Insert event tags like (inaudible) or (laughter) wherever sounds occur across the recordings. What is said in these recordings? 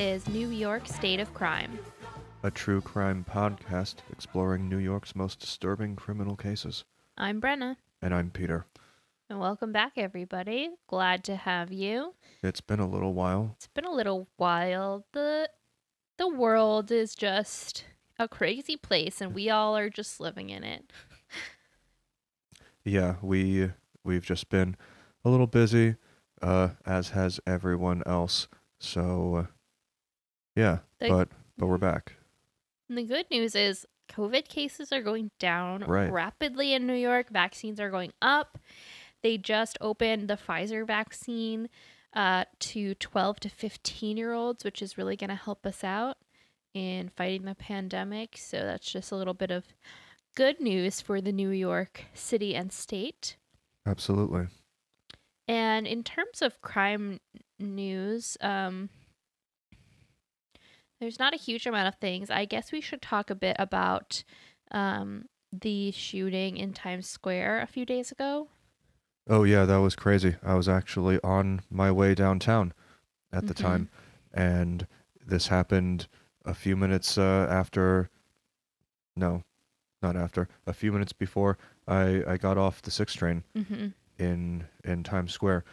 Is New York State of Crime. a true crime podcast exploring New York's most disturbing criminal cases. I'm Brenna, And I'm Peter. and welcome back, everybody. Glad to have you. It's been a little while. It's been a little while. the The world is just a crazy place, and we all are just living in it. Yeah, we we've just been a little busy, uh, as has everyone else. So, uh, yeah, The- but but we're back. And the good news is COVID cases are going down Right. rapidly in New York. Vaccines are going up. They just opened the Pfizer vaccine uh, to 12 to 15 year olds, which is really going to help us out in fighting the pandemic. So that's just a little bit of good news for the New York city and state. Absolutely. And in terms of crime news, um, there's not a huge amount of things. I guess we should talk a bit about um, the shooting in Times Square a few days ago. Oh yeah, that was crazy. I was actually on my way downtown at the Mhm. time, and this happened a few minutes uh, after. No, not after. A few minutes before I I got off the six train Mm-hmm. in in Times Square.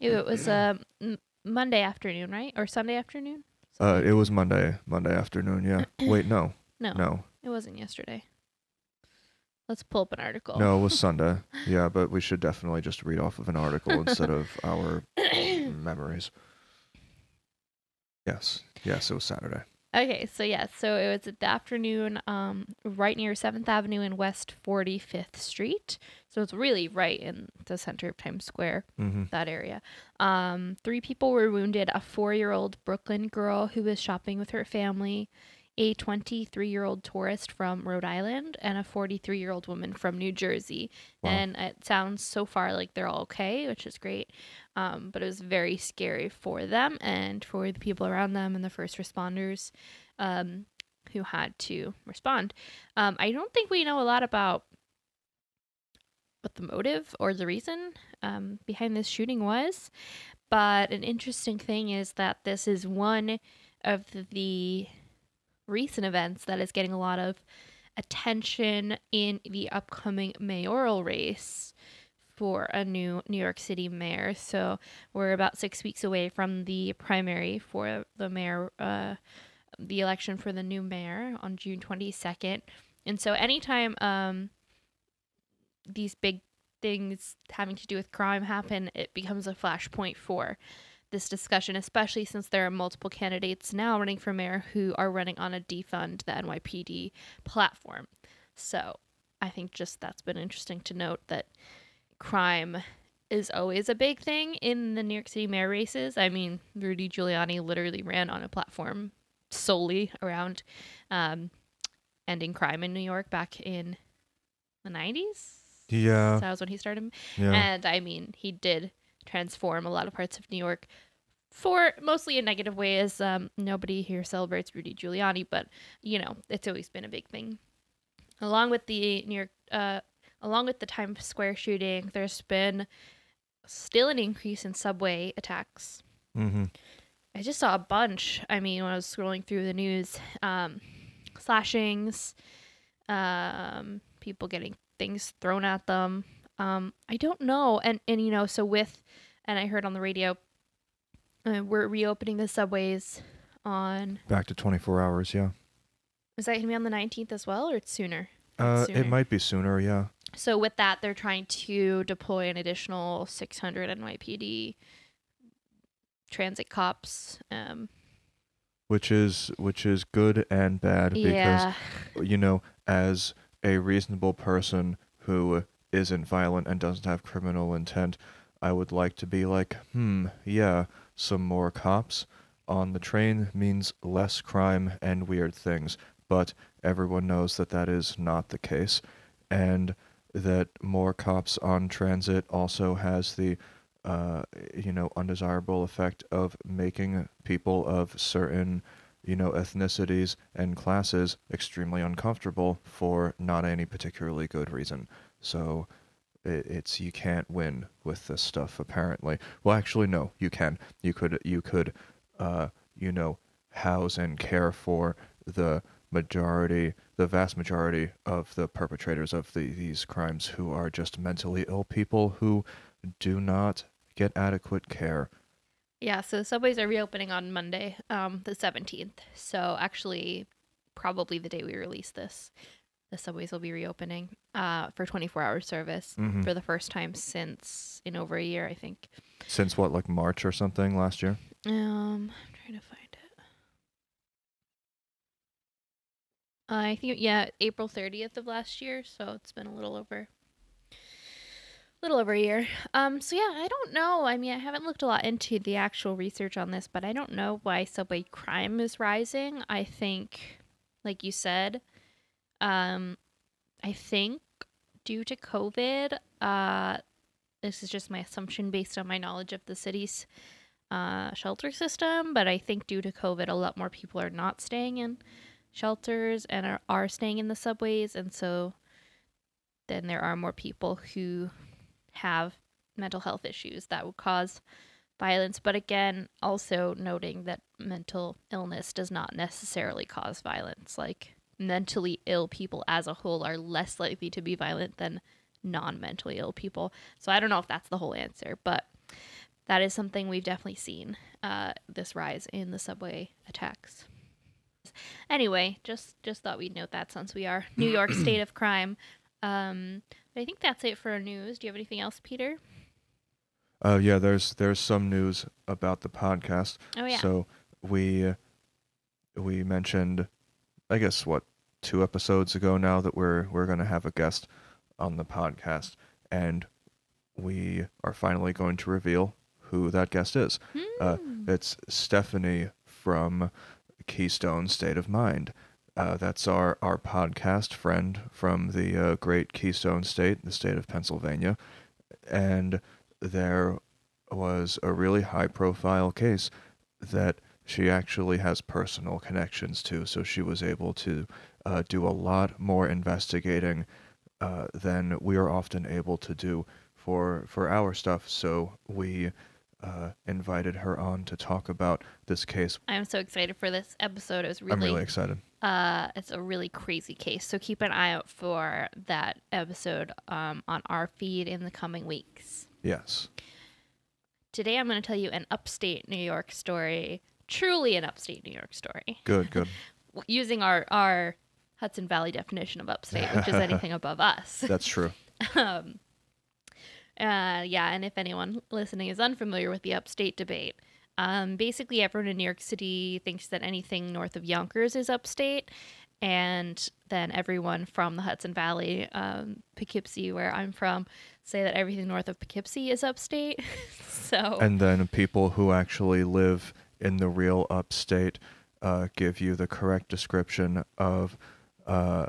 It was um, m- Monday afternoon, right? Or Sunday afternoon? Uh, it was Monday, Monday afternoon. Yeah. (clears throat) Wait, no, no, no, it wasn't yesterday. Let's pull up an article. no. It was (laughs) Sunday. Yeah, but we should definitely just read off of an article (laughs) instead of our (clears throat) memories. Yes, yes, it was Saturday. Okay, so yeah, so it was at the afternoon, um, right near Seventh Avenue and West Forty Fifth Street. So it's really right in the center of Times Square, Mm-hmm. that area. Um, three people were wounded: a four-year-old Brooklyn girl who was shopping with her family, a 23-year-old tourist from Rhode Island, and a 43-year-old woman from New Jersey. Wow. And it sounds so far like they're all okay, which is great. Um, but it was very scary for them and for the people around them and the first responders um, who had to respond. Um, I don't think we know a lot about what the motive or the reason um, behind this shooting was. But an interesting thing is that this is one of the recent events that is getting a lot of attention in the upcoming mayoral race for a new New York City mayor. So we're about six weeks away from the primary for the mayor, uh, the election for the new mayor on June 22nd. And so anytime um, these big things having to do with crime happen, it becomes a flashpoint for this discussion, especially since there are multiple candidates now running for mayor who are running on a defund the NYPD platform. So I think just that's been interesting to note that crime is always a big thing in the New York City mayor races. I mean, Rudy Giuliani literally ran on a platform solely around um, ending crime in New York back in the 90s. Yeah, That was when he started. yeah. And I mean, he did transform a lot of parts of New York for mostly a negative way, as um, nobody here celebrates Rudy Giuliani, but you know, it's always been a big thing. Along with the New York, uh, along with the Times Square shooting, there's been still an increase in subway attacks. mm-hmm. I just saw a bunch. I mean, when I was scrolling through the news, um, slashings, um, people getting things thrown at them. Um, I don't know, and and you know, so with, and I heard on the radio, uh, we're reopening the subways on. Back to 24 hours. Yeah. Is that gonna be on the nineteenth as well, or it's sooner? Uh, it might be sooner. Yeah. So with that, they're trying to deploy an additional 600 NYPD transit cops. Um, Which is which is good and bad because yeah, you know, as a reasonable person who isn't violent and doesn't have criminal intent, I would like to be like, hmm, yeah, some more cops on the train means less crime and weird things. But everyone knows that that is not the case, and that more cops on transit also has the uh, you know, undesirable effect of making people of certain, you know, ethnicities and classes extremely uncomfortable for not any particularly good reason. So it, it's you can't win with this stuff apparently. Well, actually, no, you can. You could you could uh, you know, house and care for the majority, the vast majority of the perpetrators of the, these crimes who are just mentally ill people who do not get adequate care. Yeah, so subways are reopening on Monday, um, the 17th. So actually, probably the day we release this, the subways will be reopening uh, for 24 hour service Mhm. for the first time since in over a year, I think. Since what, like March or something last year? Um, I'm trying to find it. I think yeah, April 30th of last year, so it's been a little over little over a year. Um so yeah, I don't know. I mean, I haven't looked a lot into the actual research on this, but I don't know why subway crime is rising. I think like you said, um I think due to COVID, uh this is just my assumption based on my knowledge of the city's uh, shelter system, but I think due to COVID, a lot more people are not staying in shelters and are, are staying in the subways, and so then there are more people who have mental health issues that would cause violence. But again, also noting that mental illness does not necessarily cause violence. Like mentally ill people as a whole are less likely to be violent than non mentally ill people. So I don't know if that's the whole answer, but that is something we've definitely seen uh, this rise in the subway attacks. Anyway, just just thought we'd note that since we are New York (clears throat) state of crime. Um, but I think that's it for our news. Do you have anything else, Peter? Uh, yeah, there's there's some news about the podcast. Oh yeah. So we we mentioned, I guess what two episodes ago now that we're we're gonna have a guest on the podcast, and we are finally going to reveal who that guest is. Uh, Hmm. it's Stephanie from Keystone State of Mind. Uh, that's our, our podcast friend from the uh, great Keystone State, the state of Pennsylvania. And there was a really high profile case that she actually has personal connections to. So she was able to uh, do a lot more investigating uh, than we are often able to do for, for our stuff. So we uh, invited her on to talk about this case. I'm so excited for this episode. It was really, I'm really, excited. uh, it's a really crazy case. So keep an eye out for that episode um, on our feed in the coming weeks. Yes. Today, I'm going to tell you an upstate New York story. Truly, an upstate New York story. Good, good. (laughs) using our our Hudson Valley definition of upstate, which is anything (laughs) above us. That's true. (laughs) um, uh, yeah, and if anyone listening is unfamiliar with the upstate debate, um, basically everyone in New York City thinks that anything north of Yonkers is upstate, and then everyone from the Hudson Valley, um, Poughkeepsie, where I'm from, say that everything north of Poughkeepsie is upstate. (laughs) so And then people who actually live in the real upstate uh, give you the correct description of, uh,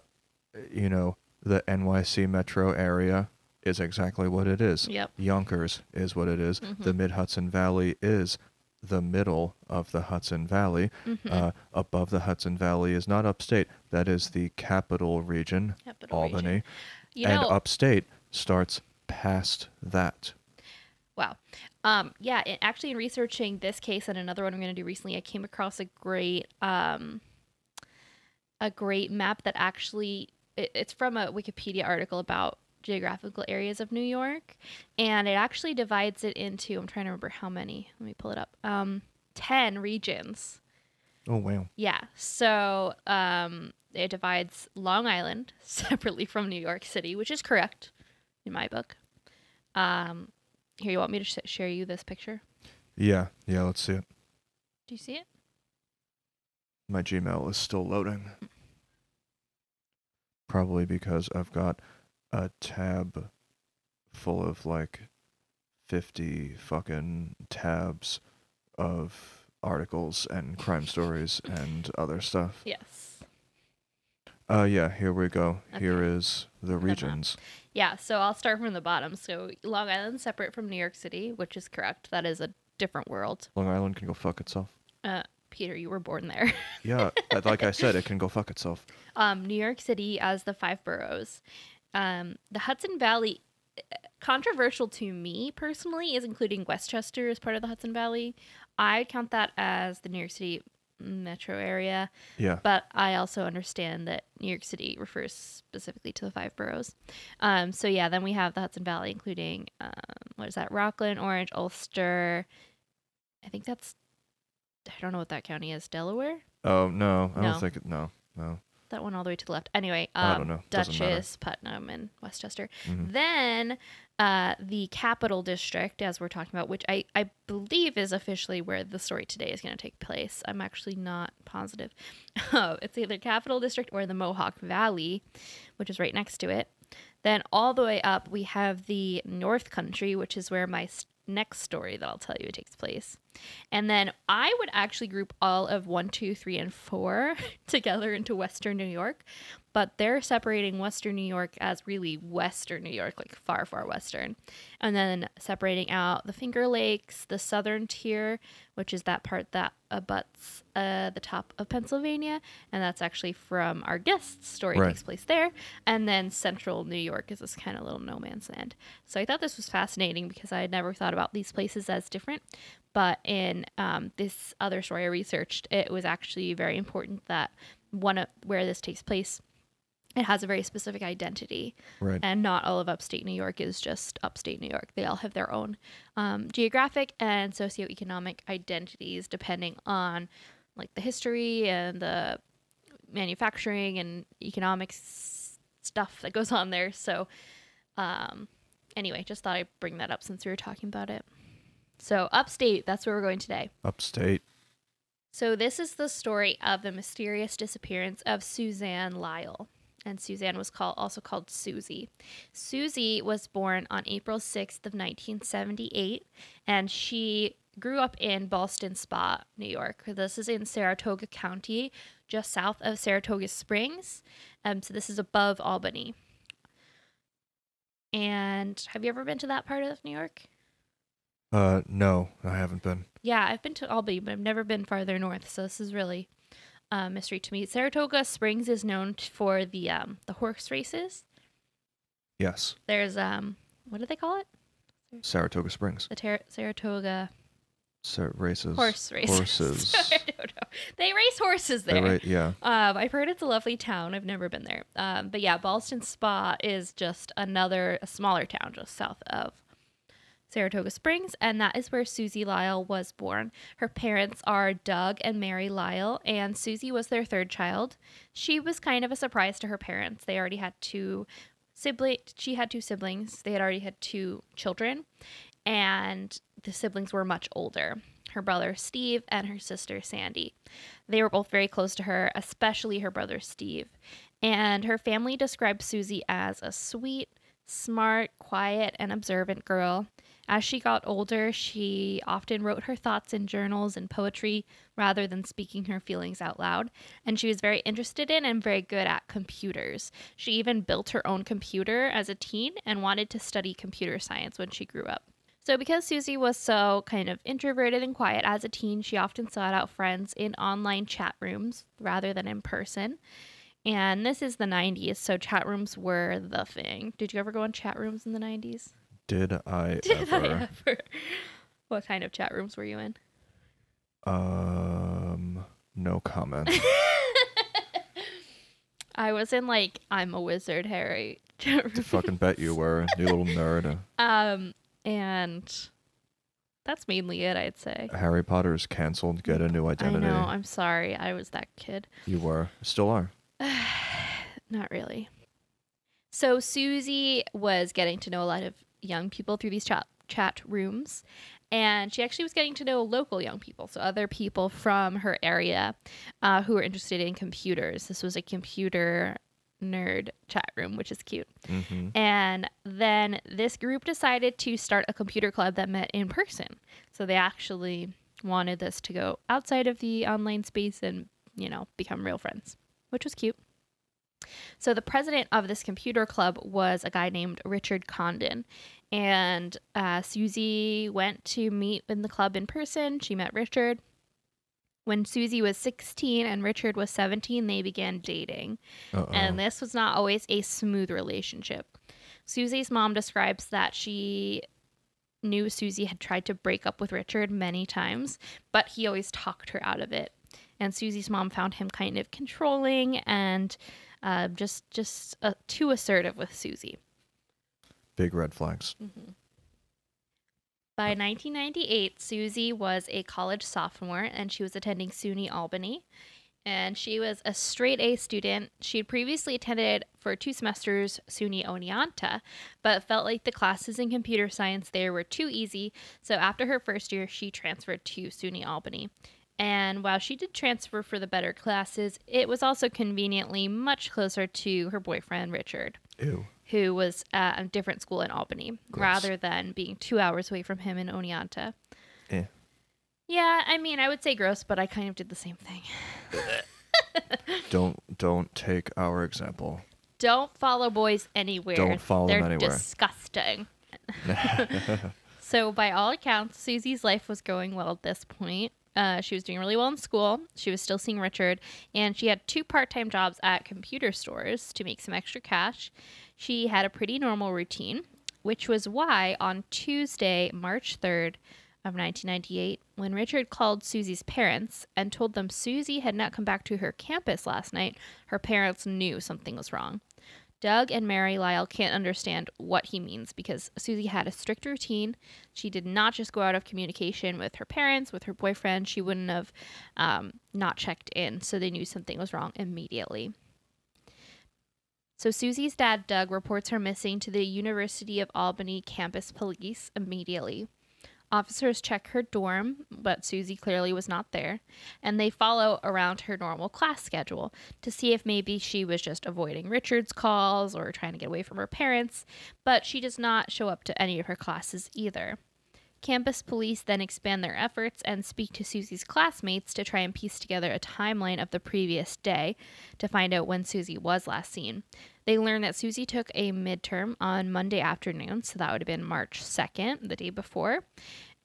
you know, the NYC metro area is exactly what it is. Yep. Yonkers is what it is. The Mid Hudson Valley is the middle of the Hudson Valley. Mhm. Uh, above the Hudson Valley is not upstate. That is the capital region, Capital Albany. region. you and know, upstate starts past that. Wow. Um, yeah, it, actually, in researching this case and another one I'm going to do recently, I came across a great, um, a great map that actually it, it's from a Wikipedia article about geographical areas of New York, and it actually divides it into. I'm trying to remember how many. Let me pull it up. Um, ten regions. Oh wow. Yeah. So um, it divides Long Island (laughs) separately from New York City, which is correct in my book. Um, here, you want me to sh- share you this picture? Yeah, yeah, let's see it. Do you see it? My Gmail is still loading. Probably because I've got a tab full of like 50 fucking tabs of articles and crime stories and other stuff. Yes. Uh yeah, here we go. Here Okay. is the regions. Yeah. So I'll start from the bottom. So Long Island separate from New York City, which is correct. That is a different world. Long Island can go fuck itself. Uh, Peter, you were born there. Yeah, (laughs) like I said, it can go fuck itself. um, New York City as the five boroughs. Um, the Hudson Valley controversial to me personally is including Westchester as part of the Hudson Valley. I count that as the New York City metro area, Yeah. but I also understand that New York City refers specifically to the five boroughs. Um, so yeah, then we have the Hudson Valley, including um, what is that? Rockland, Orange, Ulster. I think that's. I don't know what that county is. Delaware. Oh no, I No. don't think it. No, no. That one all the way to the left. Anyway, um, I don't know. Doesn't matter. Dutchess, Putnam, and Westchester. Mhm. Then uh, the Capital District, as we're talking about, which I, I believe is officially where the story today is going to take place. I'm actually not positive. Uh, (laughs) it's either Capital District or the Mohawk Valley, which is right next to it. Then all the way up, we have the North Country, which is where my next story that I'll tell you takes place. And then I would actually group all of one, two, three, and four (laughs) together into Western New York, but they're separating Western New York as really Western New York, like far, far Western. And then separating out the Finger Lakes, the Southern tier, which is that part that abuts uh, the top of Pennsylvania. And that's actually from our guest's story Right. takes place there. And then Central New York is this kind of little no man's land. So I thought this was fascinating because I had never thought about these places as different. But in um, this other story I researched, it was actually very important that one of where this takes place, it has a very specific identity, Right. and not all of upstate New York is just upstate New York. They all have their own um, geographic and socioeconomic identities depending on like the history and the manufacturing and economics stuff that goes on there. So, um, anyway, just thought I'd bring that up since we were talking about it. So, upstate, that's where we're going today. Upstate. So, this is the story of the mysterious disappearance of Suzanne Lyall. And Suzanne was called also called Susie. Susie was born on April 6th of 1978 and she grew up in Ballston Spa, New York. This is in Saratoga County, just south of Saratoga Springs. Um, so this is above Albany. And have you ever been to that part of New York? Uh, no, I haven't been. Yeah, I've been to Albany, but I've never been farther north. So this is really a mystery to me. Saratoga Springs is known for the um the horse races. Yes, There's um what do they call it? Saratoga Springs. The Ter- Saratoga Sar- races. horse races. (laughs) Horses. I don't know. They race horses there. ra- yeah. Um, I've heard it's a lovely town. I've never been there. Um, but yeah, Ballston Spa is just another a smaller town just south of Saratoga Springs, and that is where Susie Lyall was born. Her parents are Doug and Mary Lyall, and Susie was their third child. She was kind of a surprise to her parents. They already had two siblings. She had two siblings. They had already had two children, and the siblings were much older. Her brother Steve and her sister Sandy. They were both very close to her, especially her brother Steve. And her family described Susie as a sweet, smart, quiet, and observant girl. As she got older, she often wrote her thoughts in journals and poetry rather than speaking her feelings out loud. And she was very interested in and very good at computers. She even built her own computer as a teen and wanted to study computer science when she grew up. So, because Susie was so kind of introverted and quiet as a teen, she often sought out friends in online chat rooms rather than in person. And this is the 90s, so chat rooms were the thing. Did you ever go on chat rooms in the 90s? Did I (laughs) Did I ever? ever? What kind of chat rooms were you in? Um, no comment. (laughs) I was in like I'm a wizard, Harry. (laughs) chat room. to fucking bet you were, you little nerd. Um, and that's mainly it, I'd say. Harry Potter is canceled. Get a new I identity. know. I'm sorry. I was that kid. You were. Still are. (sighs) Not really. So Susie was getting to know a lot of young people through these chat chat rooms, and she actually was getting to know local young people, so other people from her area uh, who were interested in computers. This was a computer nerd chat room, which is cute. Mm-hmm. And then this group decided to start a computer club that met in person. So they actually wanted this to go outside of the online space and, you know, become real friends, which was cute. So the president of this computer club was a guy named Richard Condon. And uh, Susie went to meet in the club in person. She met Richard. When Susie was 16 and Richard was 17, they began dating Uh-oh. and this was not always a smooth relationship. Susie's mom describes that she knew Susie had tried to break up with Richard many times, but he always talked her out of it. And Susie's mom found him kind of controlling and uh, just just uh, too assertive with Susie. Big red flags. By 1998, Susie was a college sophomore and she was attending SUNY Albany. And she was a straight A student. She had previously attended for two semesters SUNY Oneonta, but felt like the classes in computer science there were too easy. So after her first year, she transferred to SUNY Albany. And while she did transfer for the better classes, it was also conveniently much closer to her boyfriend, Richard Ew. who was at a different school in Albany, Gross. rather than being two hours away from him in Oneonta. Eh. Yeah, I mean, I would say gross, but I kind of did the same thing. (laughs) Don't don't take our example. Don't follow boys anywhere. Don't follow They're them anywhere. disgusting. (laughs) so, by all accounts, Susie's life was going well at this point. Uh, she was doing really well in school. She was still seeing Richard, and she had two part time jobs at computer stores to make some extra cash. She had a pretty normal routine, which was why on Tuesday, March 3rd of 1998, when Richard called Susie's parents and told them Susie had not come back to her campus last night, her parents knew something was wrong. Doug and Mary Lyall can't understand what he means because Susie had a strict routine. She did not just go out of communication with her parents, with her boyfriend. She wouldn't have um, not checked in, so they knew something was wrong immediately. So Susie's dad, Doug, reports her missing to the University of Albany campus police immediately. Officers check her dorm, but Susie clearly was not there, and they follow around her normal class schedule to see if maybe she was just avoiding Richard's calls or trying to get away from her parents, but she does not show up to any of her classes either. Campus police then expand their efforts and speak to Susie's classmates to try and piece together a timeline of the previous day to find out when Susie was last seen. They learned that Susie took a midterm on Monday afternoon, so that would have been March 2nd, the day before.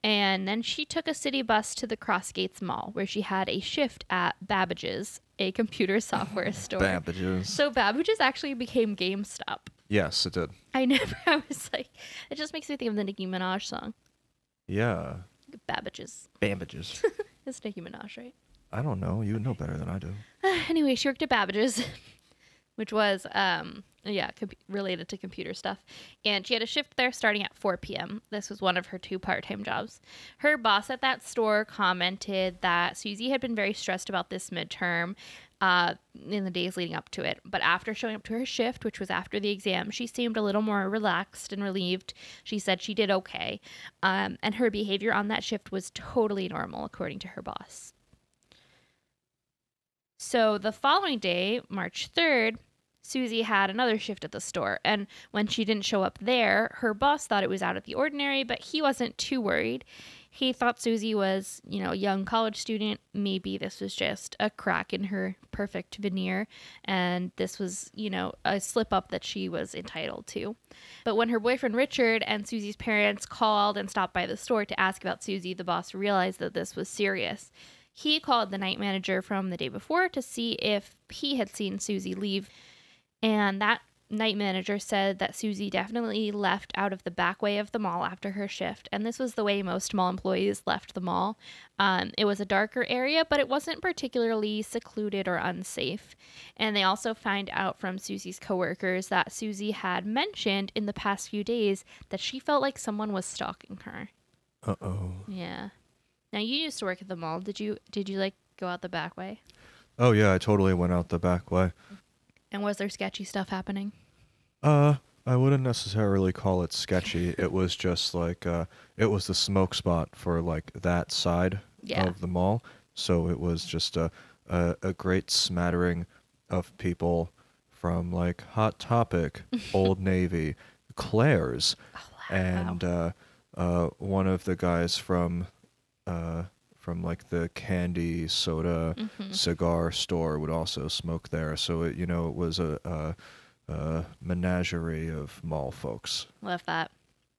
And then she took a city bus to the Crossgates Mall, where she had a shift at Babbage's, a computer (laughs) software store. Babbages. So Babbage's actually became GameStop. yes, it did. I (laughs) never, I was like, it just makes me think of the Nicki Minaj song, Yeah. Babbage's. Babbages. (laughs) It's Nicki Minaj, right? I don't know. You know better than I do. (sighs) anyway, she worked at Babbage's, which was um yeah related to computer stuff, and she had a shift there starting at 4 p.m. This was one of her two part-time jobs. Her boss at that store commented that Susie had been very stressed about this midterm. Uh, in the days leading up to it. But after showing up to her shift, which was after the exam, she seemed a little more relaxed and relieved. She said she did okay. Um, and her behavior on that shift was totally normal, according to her boss. So the following day, March 3rd, Susie had another shift at the store. And when she didn't show up there, her boss thought it was out of the ordinary, but he wasn't too worried. He thought Susie was, you know, a young college student. Maybe this was just a crack in her perfect veneer, and this was, you know, a slip up that she was entitled to. But when her boyfriend Richard and Susie's parents called and stopped by the store to ask about Susie, the boss realized that this was serious. He called the night manager from the day before to see if he had seen Susie leave, and that night manager said that Susie definitely left out of the back way of the mall after her shift, and this was the way most mall employees left the mall. Um, it was a darker area, but it wasn't particularly secluded or unsafe. And they also find out from Susie's coworkers that Susie had mentioned in the past few days that she felt like someone was stalking her. Uh oh. Yeah. Now you used to work at the mall. Did you did you like go out the back way? Oh yeah, I totally went out the back way. And was there sketchy stuff happening? Uh, I wouldn't necessarily call it sketchy. (laughs) it was just like uh, it was the smoke spot for like that side Yeah. of the mall. So it was just a, a a great smattering of people from like Hot Topic, (laughs) Old Navy, Claire's, and uh, uh, one of the guys from uh, from like the candy soda Mhm. cigar store would also smoke there. So it, you know, it was a, a, a menagerie of mall folks. Love that.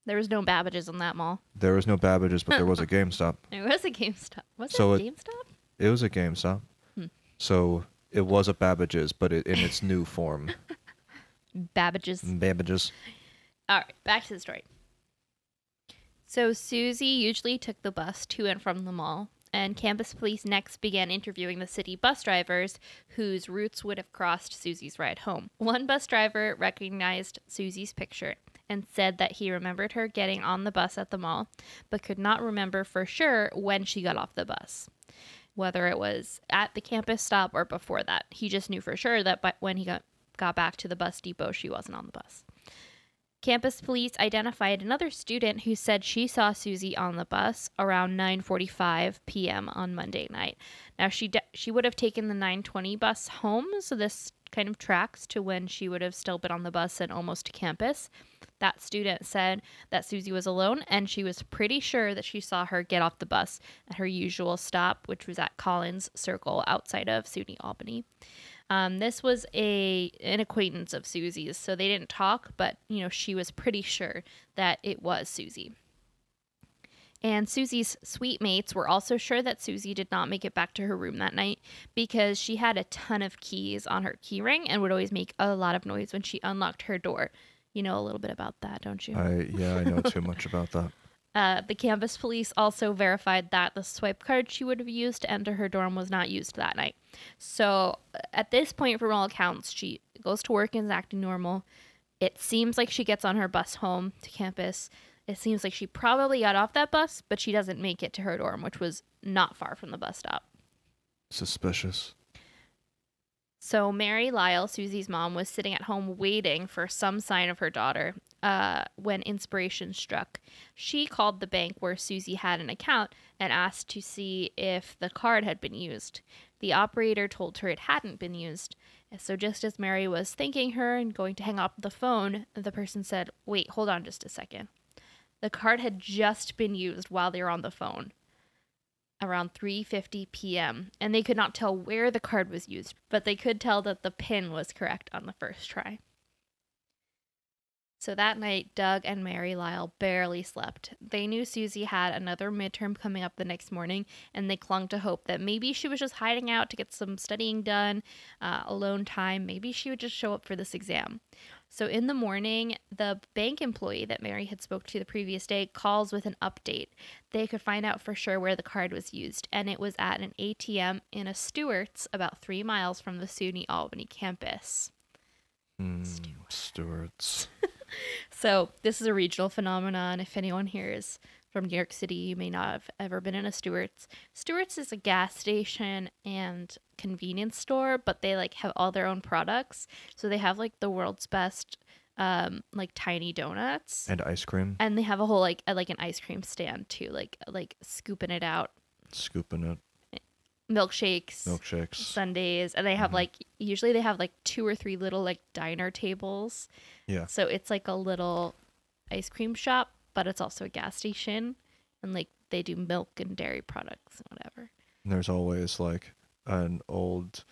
There was no Babbages in that mall. There was no Babbages, but there was a (laughs) GameStop. It was a GameStop. Was So it it- GameStop? It was a GameStop. Hmm. So it was a Babbages, but it, in its new form. (laughs) Babbages. Babbages. All right, back to the story. So Susie usually took the bus to and from the mall, and campus police next began interviewing the city bus drivers whose routes would have crossed Susie's ride home. One bus driver recognized Susie's picture and said that he remembered her getting on the bus at the mall, but could not remember for sure when she got off the bus. Whether it was at the campus stop or before that, he just knew for sure that but when he got, got back to the bus depot, she wasn't on the bus. Campus police identified another student who said she saw Susie on the bus around 9:45 p.m. on Monday night. Now she de- she would have taken the 9:20 bus home, so this kind of tracks to when she would have still been on the bus and almost to campus. That student said that Susie was alone and she was pretty sure that she saw her get off the bus at her usual stop, which was at Collins Circle outside of SUNY Albany. Um, this was a an acquaintance of Susie's, so they didn't talk, but you know she was pretty sure that it was Susie. And Susie's suite mates were also sure that Susie did not make it back to her room that night because she had a ton of keys on her keyring and would always make a lot of noise when she unlocked her door. You know a little bit about that, don't you? I yeah, I know too much about that. Uh, the campus police also verified that the swipe card she would have used to enter her dorm was not used that night. So, uh, at this point, from all accounts, she goes to work and is acting normal. It seems like she gets on her bus home to campus. It seems like she probably got off that bus, but she doesn't make it to her dorm, which was not far from the bus stop. Suspicious. So Mary Lyall, Susie's mom, was sitting at home waiting for some sign of her daughter uh, when inspiration struck. She called the bank where Susie had an account and asked to see if the card had been used. The operator told her it hadn't been used. So just as Mary was thanking her and going to hang up the phone, the person said, "Wait, hold on just a second. The card had just been used while they were on the phone around 3:50 p.m. and they could not tell where the card was used, but they could tell that the pin was correct on the first try. So that night, Doug and Mary Lyall barely slept. They knew Susie had another midterm coming up the next morning, and they clung to hope that maybe she was just hiding out to get some studying done, uh, alone time. Maybe she would just show up for this exam. So in the morning, the bank employee that Mary had spoke to the previous day calls with an update. They could find out for sure where the card was used, and it was at an ATM in a Stewart's about three miles from the SUNY Albany campus. Mm, Stewart's. (laughs) So this is a regional phenomenon. If anyone here is from New York City, you may not have ever been in a Stewart's. Stewart's is a gas station and convenience store, but they like have all their own products. So they have like the world's best um like tiny donuts. and ice cream. And they have a whole like a, like an ice cream stand too, like like scooping it out, Scooping it. Milkshakes, Milkshakes. sundaes, and they have Mhm. like usually they have like two or three little like diner tables. Yeah. So it's like a little ice cream shop, but it's also a gas station, and like they do milk and dairy products and whatever. And there's always like an old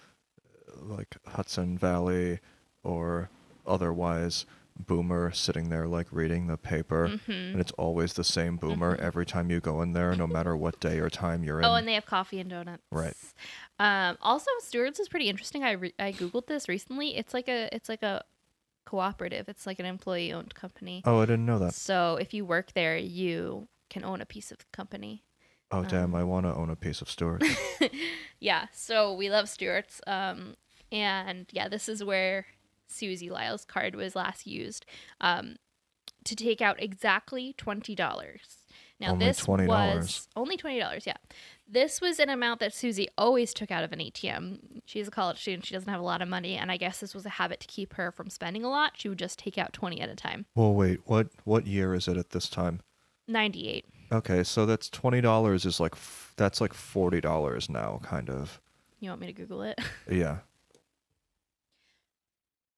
like Hudson Valley or otherwise boomer sitting there like reading the paper hmm and it's always the same boomer Mhm. every time you go in there no matter what day or time you're in. Oh, and they have coffee and donuts. Right. Um, also, Stewart's is pretty interesting. I re- I googled this recently. It's like a it's like a cooperative. It's like an employee owned company. oh, I didn't know that. So if you work there, you can own a piece of the company. Oh damn, Um, I want to own a piece of Stewart's. (laughs) yeah, so we love Stewart's. Um, and yeah, this is where Susie Lyall's card was last used um, to take out exactly twenty dollars. Now Only this $20. was only twenty dollars. Yeah, this was an amount that Susie always took out of an ATM. She's a college student; she doesn't have a lot of money, and I guess this was a habit to keep her from spending a lot. She would just take out twenty at a time. well, wait, what what year is it at this time? Ninety-eight. Okay, so that's twenty dollars is like f- that's like forty dollars now, kind of. You want me to Google it? (laughs) Yeah.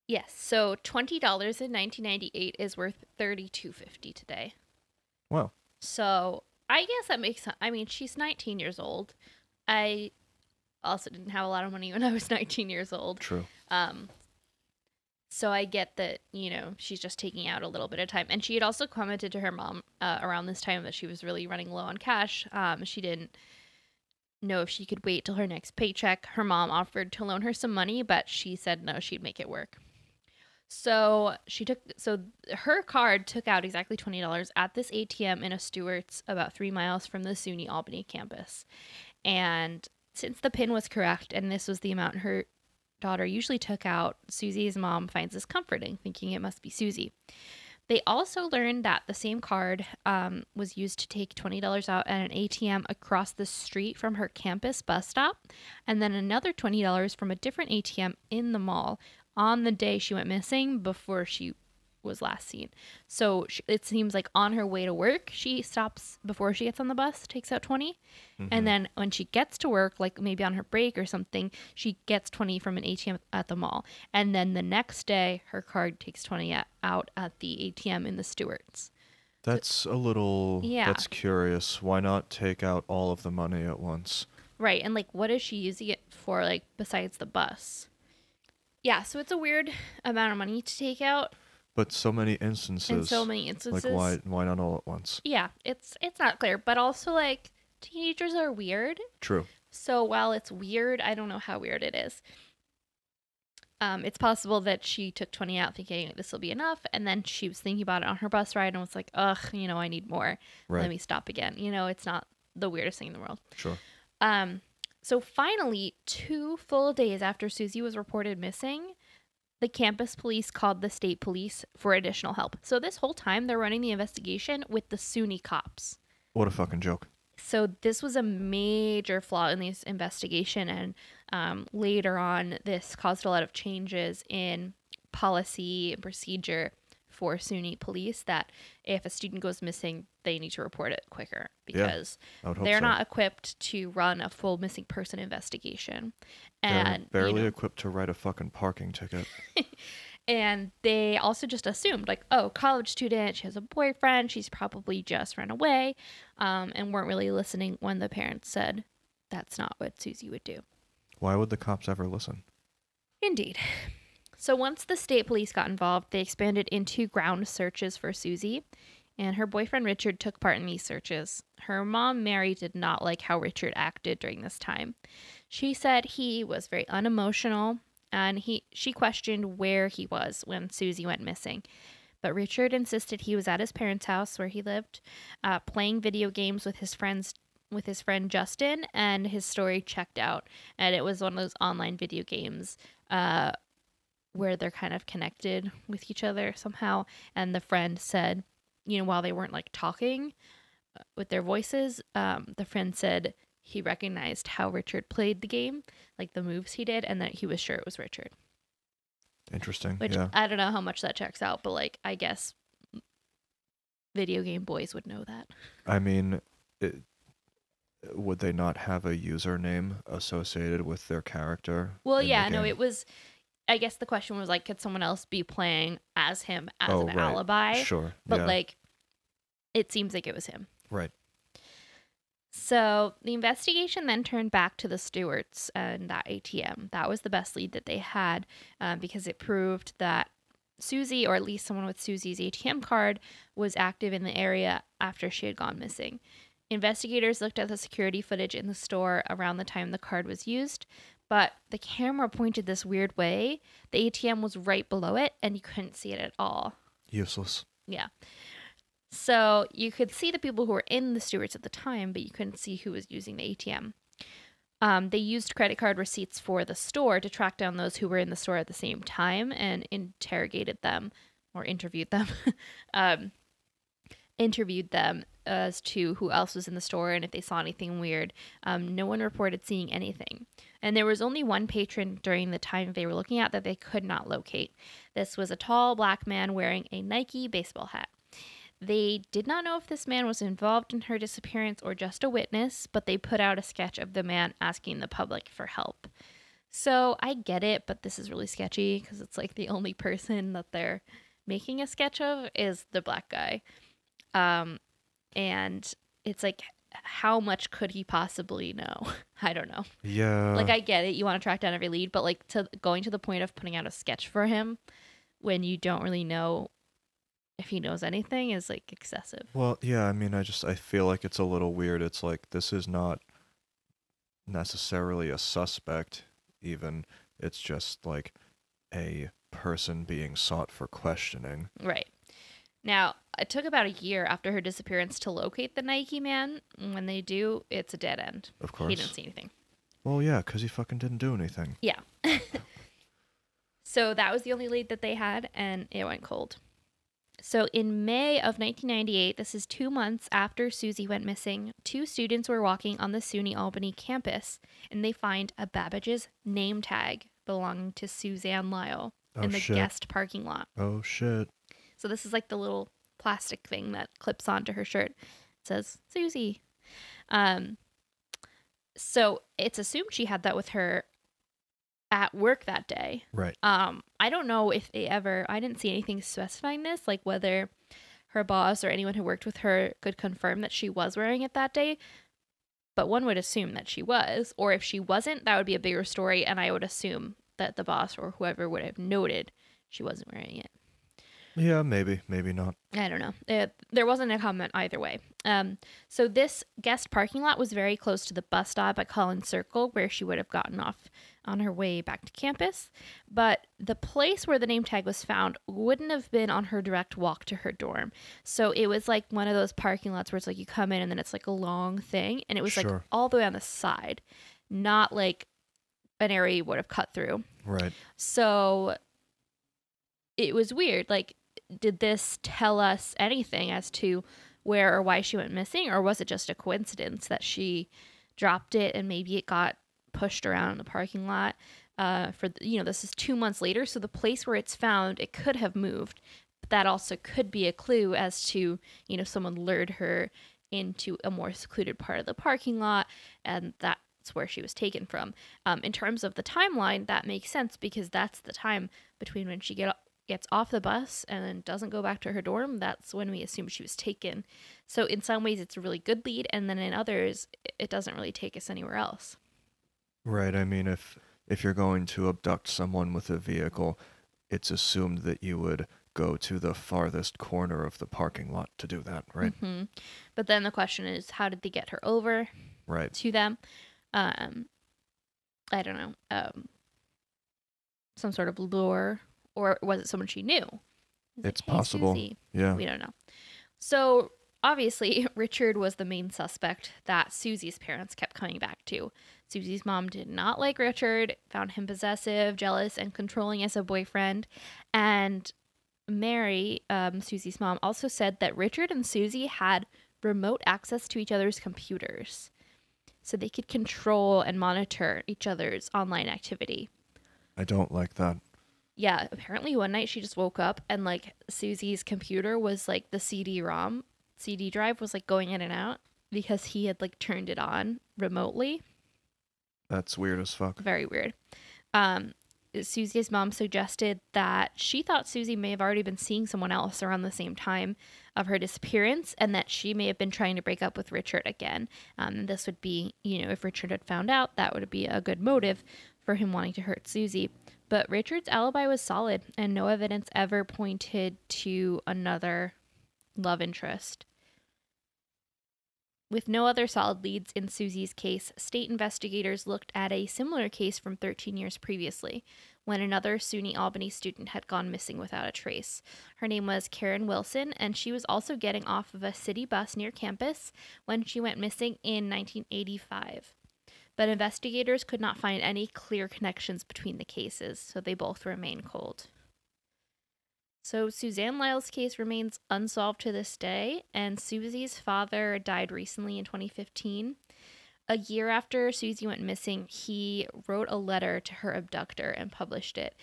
Yes. So twenty dollars in nineteen ninety-eight is worth thirty-two fifty today. Wow. So I guess that makes sense. I mean, she's 19 years old. I also didn't have a lot of money when I was (laughs) 19 years old. True. Um, so I get that, you know, she's just taking out a little bit of time. And she had also commented to her mom uh, around this time that she was really running low on cash. Um, she didn't know if she could wait till her next paycheck. Her mom offered to loan her some money, but she said no, she'd make it work. So she took so her card took out exactly twenty dollars at this ATM in a Stewart's about three miles from the SUNY Albany campus. And since the pin was correct and this was the amount her daughter usually took out, Susie's mom finds this comforting, thinking it must be Susie. They also learned that the same card um, was used to take $20 out at an ATM across the street from her campus bus stop, and then another $20 from a different ATM in the mall on the day she went missing before she was last seen. So sh it seems like on her way to work, she stops before she gets on the bus, takes out 20. Mhm. And then when she gets to work, like maybe on her break or something, she gets 20 from an ATM at the mall. And then the next day, her card takes 20 at, out at the ATM in the Stewart's. That's a little. Yeah. That's curious. Why not take out all of the money at once? Right. And like, what is she using it for, like, besides the bus? Yeah. So it's a weird amount of money to take out But so many instances. in so many instances. Like why? Why not all at once? Yeah. It's, it's not clear. But also, like, teenagers are weird. True. So while it's weird, I don't know how weird it is. Um, it's possible that she took 20 out thinking this will be enough, and then she was thinking about it on her bus ride and was like, ugh, you know, I need more. Right. Let me stop again. You know, it's not the weirdest thing in the world. Sure. Um, so finally, two full days after Susie was reported missing, the campus police called the state police for additional help. So this whole time, they're running the investigation with the SUNY cops. What a fucking joke. So this was a major flaw in this investigation, and um, later on, this caused a lot of changes in policy and procedure for SUNY police. That if a student goes missing, they need to report it quicker because hope they're so. not equipped to run a full missing person investigation, They're and you barely know, equipped to write a fucking parking ticket. (laughs) and they also just assumed like oh college student she has a boyfriend she's probably just run away um, and weren't really listening when the parents said that's not what susie would do Why would the cops ever listen? indeed (laughs) so once the state police got involved they expanded into ground searches for susie and her boyfriend richard took part in these searches her mom mary did not like how richard acted during this time she said he was very unemotional and he she questioned where he was when Susie went missing. But Richard insisted he was at his parents' house where he lived, uh, playing video games with his friends with his friend Justin, and his story checked out. And it was one of those online video games uh, where they're kind of connected with each other somehow. And the friend said, you know, while they weren't like talking uh, with their voices, um, the friend said he recognized how Richard played the game, like the moves he did, and that he was sure it was Richard. Interesting. Which yeah. I don't know how much that checks out, but like I guess video game boys would know that. I mean, it, would they not have a username associated with their character? Well, yeah, no, it was. I guess the question was like, could someone else be playing as him as Oh, an right. alibi? Sure. But yeah. like, it seems like it was him. right. So the investigation then turned back to the Stewarts and that ATM. That was the best lead that they had um, because it proved that Susie, or at least someone with Susie's ATM card, was active in the area after she had gone missing. Investigators looked at the security footage in the store around the time the card was used, but the camera pointed this weird way. The ATM was right below it, and you couldn't see it at all. Useless. Yeah. So you could see the people who were in the Stewart's at the time, but you couldn't see who was using the ATM. Um, they used credit card receipts for the store to track down those who were in the store at the same time and interrogated them or interviewed them. (laughs) um, interviewed them as to who else was in the store and if they saw anything weird. Um, no one reported seeing anything. And there was only one patron during the time they were looking at that they could not locate. This was a tall black man wearing a Nike baseball hat. They did not know if this man was involved in her disappearance or just a witness, but they put out a sketch of the man asking the public for help. So I get it, but this is really sketchy because it's like the only (laughs) person that they're making a sketch of is the black guy. Um, and it's like, how much could he possibly know? (laughs) I don't know. Yeah. like, I get it. You want to track down every lead, but like to going to the point of putting out a sketch for him when you don't really know if he knows anything is like excessive. Well, yeah, I mean, I just I feel like it's a little weird. It's like this is not necessarily a suspect even. It's just like a person being sought for questioning. Right. Now, it took about a year after her disappearance to locate the Nike man. When they do, it's a dead end. Of course. He didn't see anything. Well, yeah, because he fucking didn't do anything. Yeah. (laughs) so that was the only lead that they had, and it went cold. So in May of 1998, this is two months after Susie went missing, two students were walking on the SUNY Albany campus, and they find a Babbage's name tag belonging to Suzanne Lyall Oh, in the shit. guest parking lot. Oh shit. So this is like the little plastic thing that clips onto her shirt. It says Susie. Um so it's assumed she had that with her at work that day. Right. Um I don't know if they ever I didn't see anything specifying this like whether her boss or anyone who worked with her could confirm that she was wearing it that day. But one would assume that she was, or if she wasn't, that would be a bigger story and I would assume that the boss or whoever would have noted she wasn't wearing it. Yeah, maybe, maybe not. I don't know. Uh there wasn't a comment either way. Um, so this guest parking lot was very close to the bus stop at Collins Circle, where she would have gotten off on her way back to campus. But the place where the name tag was found wouldn't have been on her direct walk to her dorm. So it was like one of those parking lots where it's like you come in and then it's like a long thing, and it was like all the way on the side, not like an area you would have cut through. Right. So it was weird. Like, did this tell us anything as to where or why she went missing, or was it just a coincidence that she dropped it and maybe it got pushed around in the parking lot? Uh, for you know, this is two months later, so the place where it's found, it could have moved. But that also could be a clue as to you know someone lured her into a more secluded part of the parking lot, and that's where she was taken from. Um, in terms of the timeline, that makes sense because that's the time between when she get gets off the bus and doesn't go back to her dorm. That's when we assume she was taken. So in some ways, it's a really good lead, and then in others, it doesn't really take us anywhere else. Right. I mean, if if you're going to abduct someone with a vehicle, it's assumed that you would go to the farthest corner of the parking lot to do that, right? hmm But then the question is, how did they get her over Right. to them? Um, I don't know. Um, some sort of lure, or was it someone she knew? It's It's like, "Hey, possible. Susie." Yeah. We don't know. So obviously, (laughs) Richard was the main suspect that Susie's parents kept coming back to. Susie's mom did not like Richard, found him possessive, jealous, and controlling as a boyfriend. And Mary, um, Susie's mom, also said that Richard and Susie had remote access to each other's computers. So they could control and monitor each other's online activity I don't like that. Yeah, apparently one night she just woke up and like Susie's computer was like the CD-ROM, CD drive was like going in and out because he had like turned it on remotely. That's weird as fuck. Very weird. Um, Susie's mom suggested that she thought Susie may have already been seeing someone else around the same time of her disappearance and that she may have been trying to break up with Richard again. Um, this would be, you know, if Richard had found out, that would be a good motive for him wanting to hurt Susie. But Richard's alibi was solid and no evidence ever pointed to another love interest. With no other solid leads in Susie's case, state investigators looked at a similar case from 13 years previously, when another SUNY Albany student had gone missing without a trace. Her name was Karen Wilson, and she was also getting off of a city bus near campus when she went missing in 1985. But investigators could not find any clear connections between the cases, so they both remain cold. So Suzanne Lyall's case remains unsolved to this day, and Susie's father died recently in 2015. A year after Susie went missing, he wrote a letter to her abductor and published it.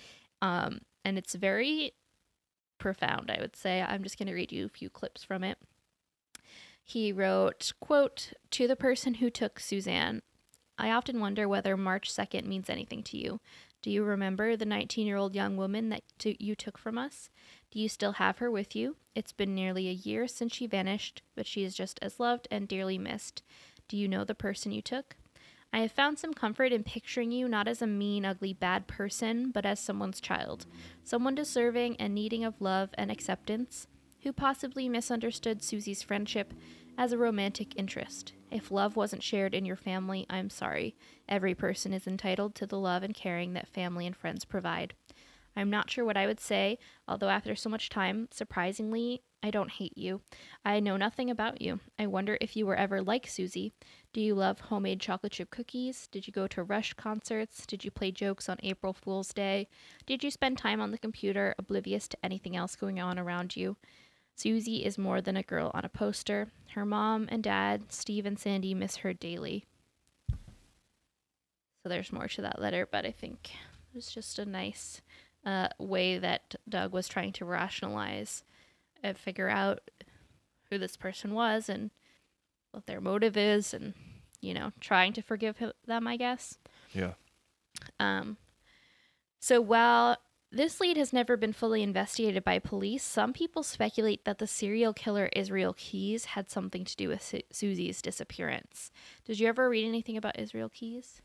Um, and it's very profound, I would say. I'm just going to read you a few clips from it. He wrote, quote, To the person who took Suzanne, I often wonder whether March 2nd means anything to you. Do you remember the 19 year old young woman that t- you took from us? Do you still have her with you? It's been nearly a year since she vanished, but she is just as loved and dearly missed. Do you know the person you took? I have found some comfort in picturing you not as a mean, ugly, bad person, but as someone's child, someone deserving and needing of love and acceptance, who possibly misunderstood Susie's friendship as a romantic interest. If love wasn't shared in your family, I'm sorry. Every person is entitled to the love and caring that family and friends provide. I'm not sure what I would say, although after so much time, surprisingly, I don't hate you. I know nothing about you. I wonder if you were ever like Susie. Do you love homemade chocolate chip cookies? Did you go to Rush concerts? Did you play jokes on April Fool's Day? Did you spend time on the computer, oblivious to anything else going on around you? Susie is more than a girl on a poster. Her mom and dad, Steve and Sandy, miss her daily. So there's more to that letter, but I think it was just a nice uh, way that Doug was trying to rationalize and figure out who this person was and what their motive is, and you know, trying to forgive him, them, I guess. Yeah. Um, so while this lead has never been fully investigated by police, some people speculate that the serial killer Israel Keyes had something to do with Su- Susie's disappearance. Did you ever read anything about Israel Keyes?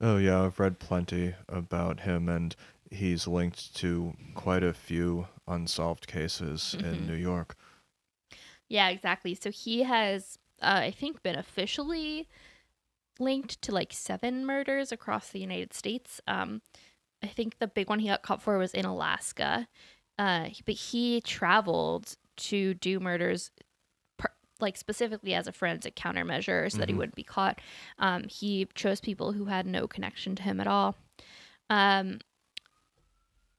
Oh yeah, I've read plenty about him, and he's linked to quite a few unsolved cases Mhm. in New York. Yeah, exactly. So he has, uh, I think, been officially linked to like seven murders across the United States. Um, I think the big one he got caught for was in Alaska, uh, but he traveled to do murders, like specifically as a forensic countermeasure, so that he Mhm. wouldn't be caught. Um, he chose people who had no connection to him at all. Um,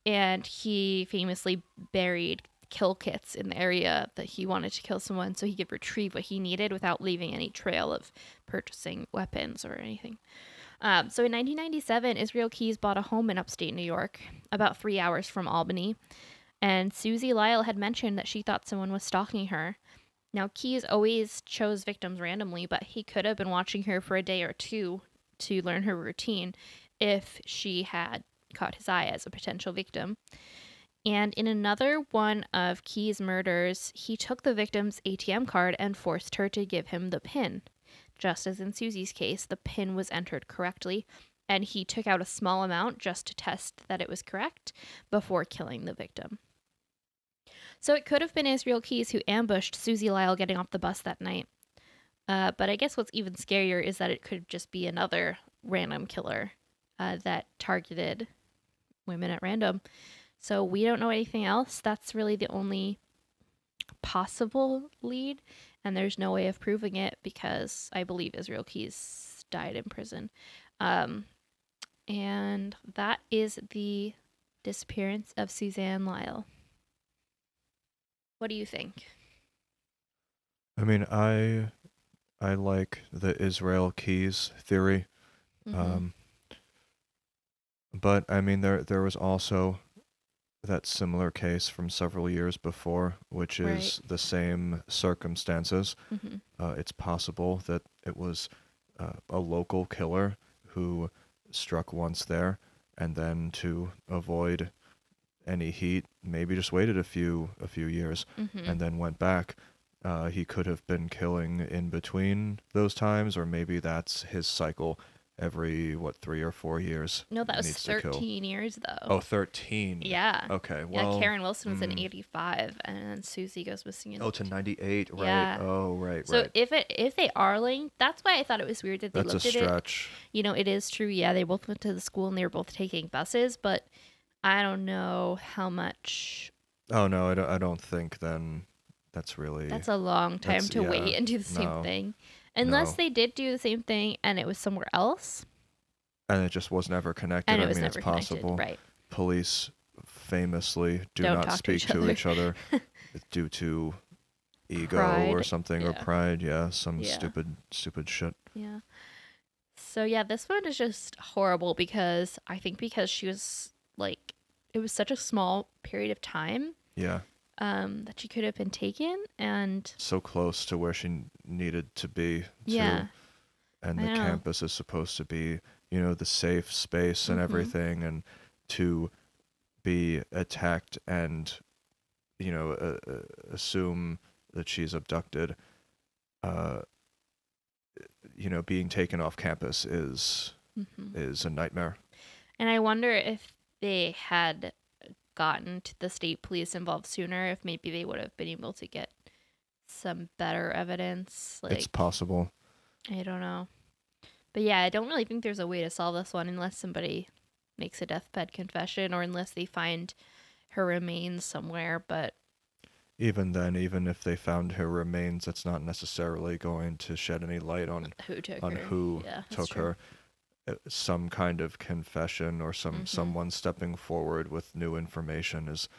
and he famously buried kill kits in the area that he wanted to kill someone so he could retrieve what he needed without leaving any trail of purchasing weapons or anything. Um, so in 1997, Israel Keyes bought a home in upstate New York, about three hours from Albany. And Susie Lyall had mentioned that she thought someone was stalking her. Now, Keyes always chose victims randomly, but he could have been watching her for a day or two to learn her routine if she had caught his eye as a potential victim. And in another one of Keyes' murders, he took the victim's ATM card and forced her to give him the PIN. Just as in Susie's case, the PIN was entered correctly, and he took out a small amount just to test that it was correct before killing the victim. So it could have been Israel Keyes who ambushed Susie Lyall getting off the bus that night. Uh, but I guess what's even scarier is that it could just be another random killer uh, that targeted women at random. So we don't know anything else. That's really the only possible lead, and there's no way of proving it because I believe Israel Keyes died in prison. Um, and that is the disappearance of Suzanne Lyall. What do you think? I mean, I I like the Israel Keyes theory. Mhm. Um, but I mean, there there was also that similar case from several years before, which is the same circumstances. Mhm. Uh, it's possible that it was uh, a local killer who struck once there, and then to avoid any heat, maybe just waited a few a few years Mhm. and then went back. Uh, he could have been killing in between those times, or maybe that's his cycle every what three or four years. no, that was needs to kill. 13 years though. Oh, 13. yeah. Okay. Well. yeah, Karen Wilson was in mm. 85, and then Susie goes missing in Oh, to 98. Right. Yeah. Oh, right. Right. So right. if it if they are linked, that's why I thought it was weird that they That's a looked at it. stretch. You know, it is true. Yeah, they both went to the school and they were both taking buses, but I don't know how much. Oh no, I don't. I don't think then. That's really. That's a long time to yeah, wait and do the same no, thing, unless no. they did do the same thing and it was somewhere else and it just was never connected. and it I was mean, never it's possible. connected. Right. Police famously do Don't not talk to speak each to each other (laughs) due to ego Pride, or something or pride. Yeah, some Yeah. stupid, stupid shit. Yeah. So yeah, this one is just horrible because I think because she was like it was such a small period of time Yeah, um that she could have been taken and so close to where she needed to be. yeah. And I the know. campus is supposed to be, you know, the safe space and Mhm. everything, and to be attacked and, you know, uh, assume that she's abducted. Uh, you know, being taken off campus is Mhm. is a nightmare. And I wonder if they had gotten to the state police involved sooner, if maybe they would have been able to get some better evidence. Like it's possible. I don't know. But yeah, I don't really think there's a way to solve this one unless somebody makes a deathbed confession or unless they find her remains somewhere. But Even then, even if they found her remains, that's not necessarily going to shed any light on who took on her? who Yeah, took true. her. Uh, Some kind of confession or some Mhm. someone stepping forward with new information is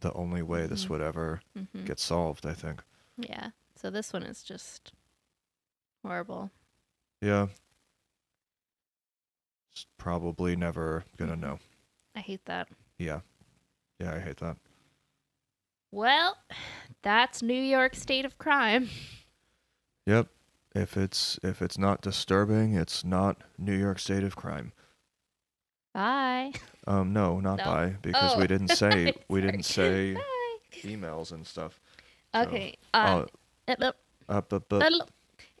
the only way this Mhm. would ever Mhm. get solved. I think. Yeah. So this one is just horrible. Yeah. It's probably never gonna Mhm. know. I hate that. Yeah. Yeah, I hate that. Well, (sighs) that's New York state of crime. Yep. If it's if it's not disturbing, it's not New York State of crime. Bye. Um, no, not No? by because we Oh. didn't (laughs) say we didn't say Bye. emails and stuff. So, Okay. Um, uh, uh, up.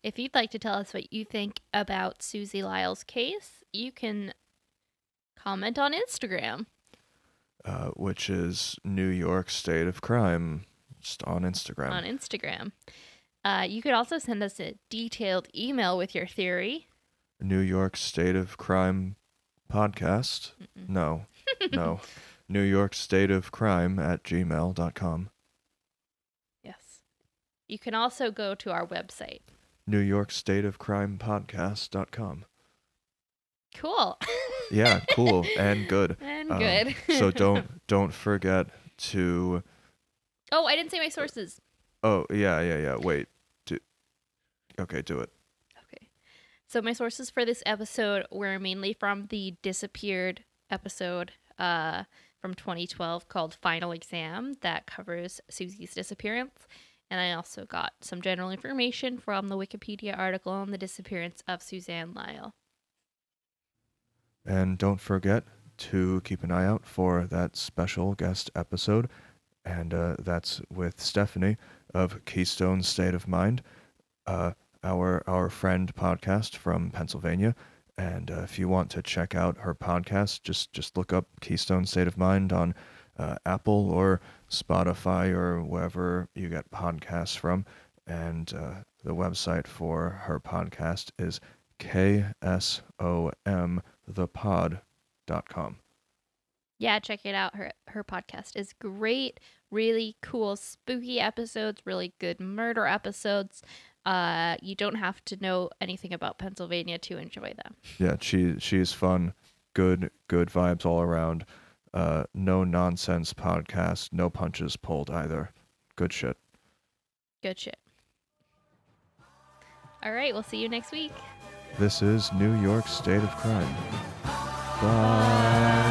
if you'd like to tell us what you think about Susie Lyall's case, you can comment on Instagram. uh, which is New York State of Crime, just on Instagram. On Instagram. Uh, you could also send us a detailed email with your theory. New York State of Crime podcast. Mm-mm. No, (laughs) no. New York State of Crime at gmail.com. Yes. You can also go to our website. New York State of Crime podcast.com. Cool. (laughs) Yeah, cool and good. (laughs) and Um, good. so don't don't forget to oh, I didn't say my sources. Oh, yeah, yeah, yeah. Wait. Okay, do it. Okay. So my sources for this episode were mainly from the disappeared episode uh, from 2012 called Final Exam that covers Susie's disappearance. And I also got some general information from the Wikipedia article on the disappearance of Suzanne Lyall. And don't forget to keep an eye out for that special guest episode. And uh, that's with Stephanie of Keystone State of Mind, uh, our our friend podcast from Pennsylvania. And uh, if you want to check out her podcast, just just look up Keystone State of Mind on uh, Apple or Spotify or wherever you get podcasts from. And uh, the website for her podcast is ksomthepod.com. Yeah, check it out. Her her podcast is great. Really cool, spooky episodes. Really good murder episodes. Uh, you don't have to know anything about Pennsylvania to enjoy them. Yeah, she she's fun, good good vibes all around. Uh, no nonsense podcast, no punches pulled either. Good shit. Good shit. All right, we'll see you next week. This is New York State of Crime. Bye.